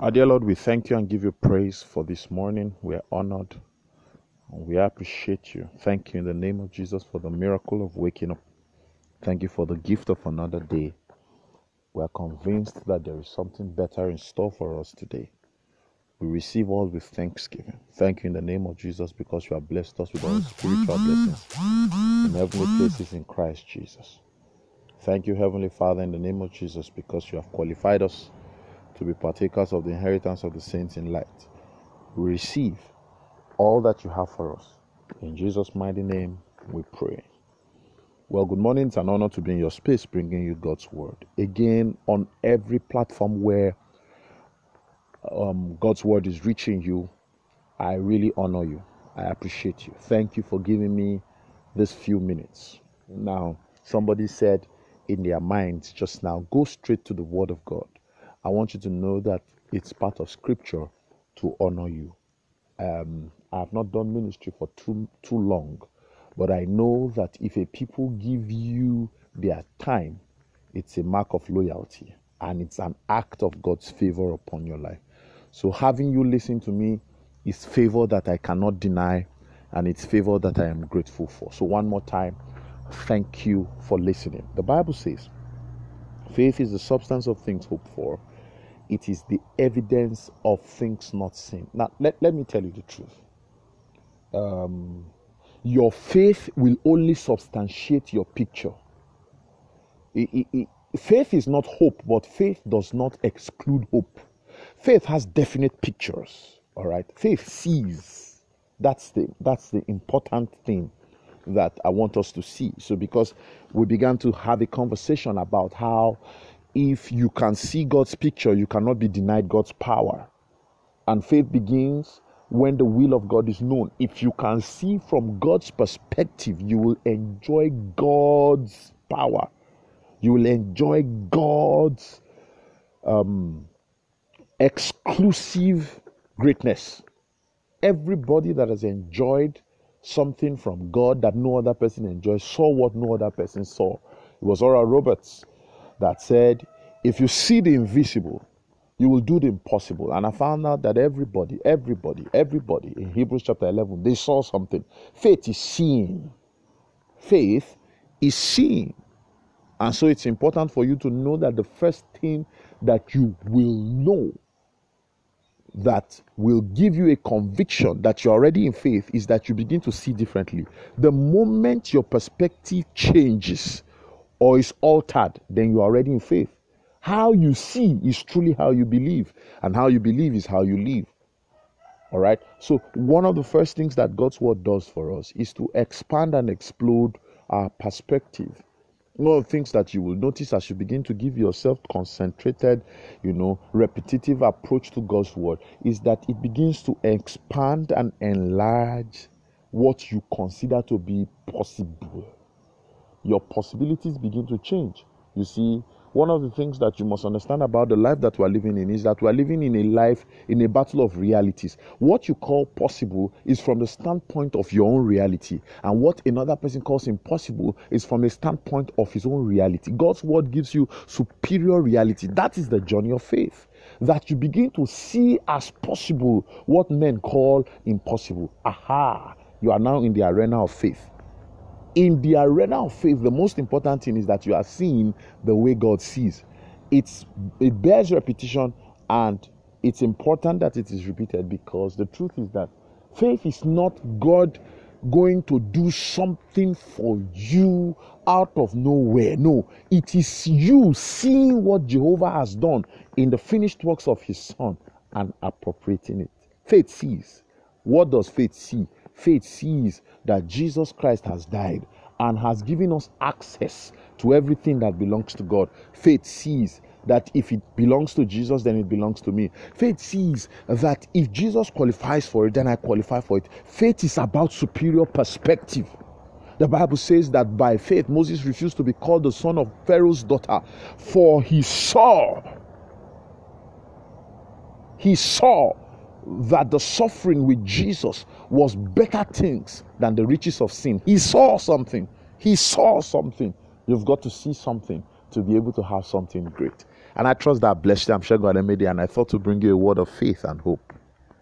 Our dear Lord, we thank you and give you praise for this morning. We are honored and we appreciate you. Thank you in the name of Jesus for the miracle of waking up. Thank you for the gift of another day. We are convinced that there is something better in store for us today. We receive all with thanksgiving. Thank you in the name of Jesus because you have blessed us with all spiritual blessings in heavenly places in Christ Jesus. Thank you, Heavenly Father, in the name of Jesus because you have qualified us to be partakers of the inheritance of the saints in light. We receive all that you have for us. In Jesus' mighty name, we pray. Well, good morning. It's an honor to be in your space bringing you God's word. Again, on every platform where um, God's word is reaching you, I really honor you. I appreciate you. Thank you for giving me this few minutes. Now, somebody said in their minds just now, go straight to the word of God. I want you to know that it's part of scripture to honor you. Um, I have not done ministry for too too long, but I know that if a people give you their time, it's a mark of loyalty and it's an act of God's favor upon your life. So having you listen to me is favor that I cannot deny and it's favor that I am grateful for. So one more time, thank you for listening. The Bible says, faith is the substance of things hoped for it is the evidence of things not seen. Now, let, let me tell you the truth. Um, your faith will only substantiate your picture. It, it, it, faith is not hope, but faith does not exclude hope. Faith has definite pictures. All right, faith sees. That's the that's the important thing that I want us to see. So, because we began to have a conversation about how if you can see God's picture, you cannot be denied God's power. And faith begins when the will of God is known. If you can see from God's perspective, you will enjoy God's power. You will enjoy God's um, exclusive greatness. Everybody that has enjoyed something from God that no other person enjoys saw what no other person saw. It was Oral Roberts that said, if you see the invisible, you will do the impossible. And I found out that everybody, everybody, everybody in Hebrews chapter 11, they saw something. Faith is seeing. Faith is seeing. And so it's important for you to know that the first thing that you will know that will give you a conviction that you're already in faith is that you begin to see differently. The moment your perspective changes, or is altered, then you are already in faith. How you see is truly how you believe, and how you believe is how you live. All right. So, one of the first things that God's word does for us is to expand and explode our perspective. One of the things that you will notice as you begin to give yourself concentrated, you know, repetitive approach to God's word is that it begins to expand and enlarge what you consider to be possible your possibilities begin to change. You see, one of the things that you must understand about the life that we're living in is that we're living in a life in a battle of realities. What you call possible is from the standpoint of your own reality, and what another person calls impossible is from the standpoint of his own reality. God's word gives you superior reality. That is the journey of faith. That you begin to see as possible what men call impossible. Aha! You are now in the arena of faith in the arena of faith, the most important thing is that you are seeing the way God sees. It's it bears repetition and it's important that it is repeated because the truth is that faith is not God going to do something for you out of nowhere. No, it is you seeing what Jehovah has done in the finished works of his son and appropriating it. Faith sees. What does faith see? Faith sees that Jesus Christ has died and has given us access to everything that belongs to God. Faith sees that if it belongs to Jesus, then it belongs to me. Faith sees that if Jesus qualifies for it, then I qualify for it. Faith is about superior perspective. The Bible says that by faith, Moses refused to be called the son of Pharaoh's daughter, for he saw, he saw that the suffering with Jesus was better things than the riches of sin. He saw something. He saw something. You've got to see something to be able to have something great. And I trust that blessed you. I'm sure God made it. And I thought to bring you a word of faith and hope.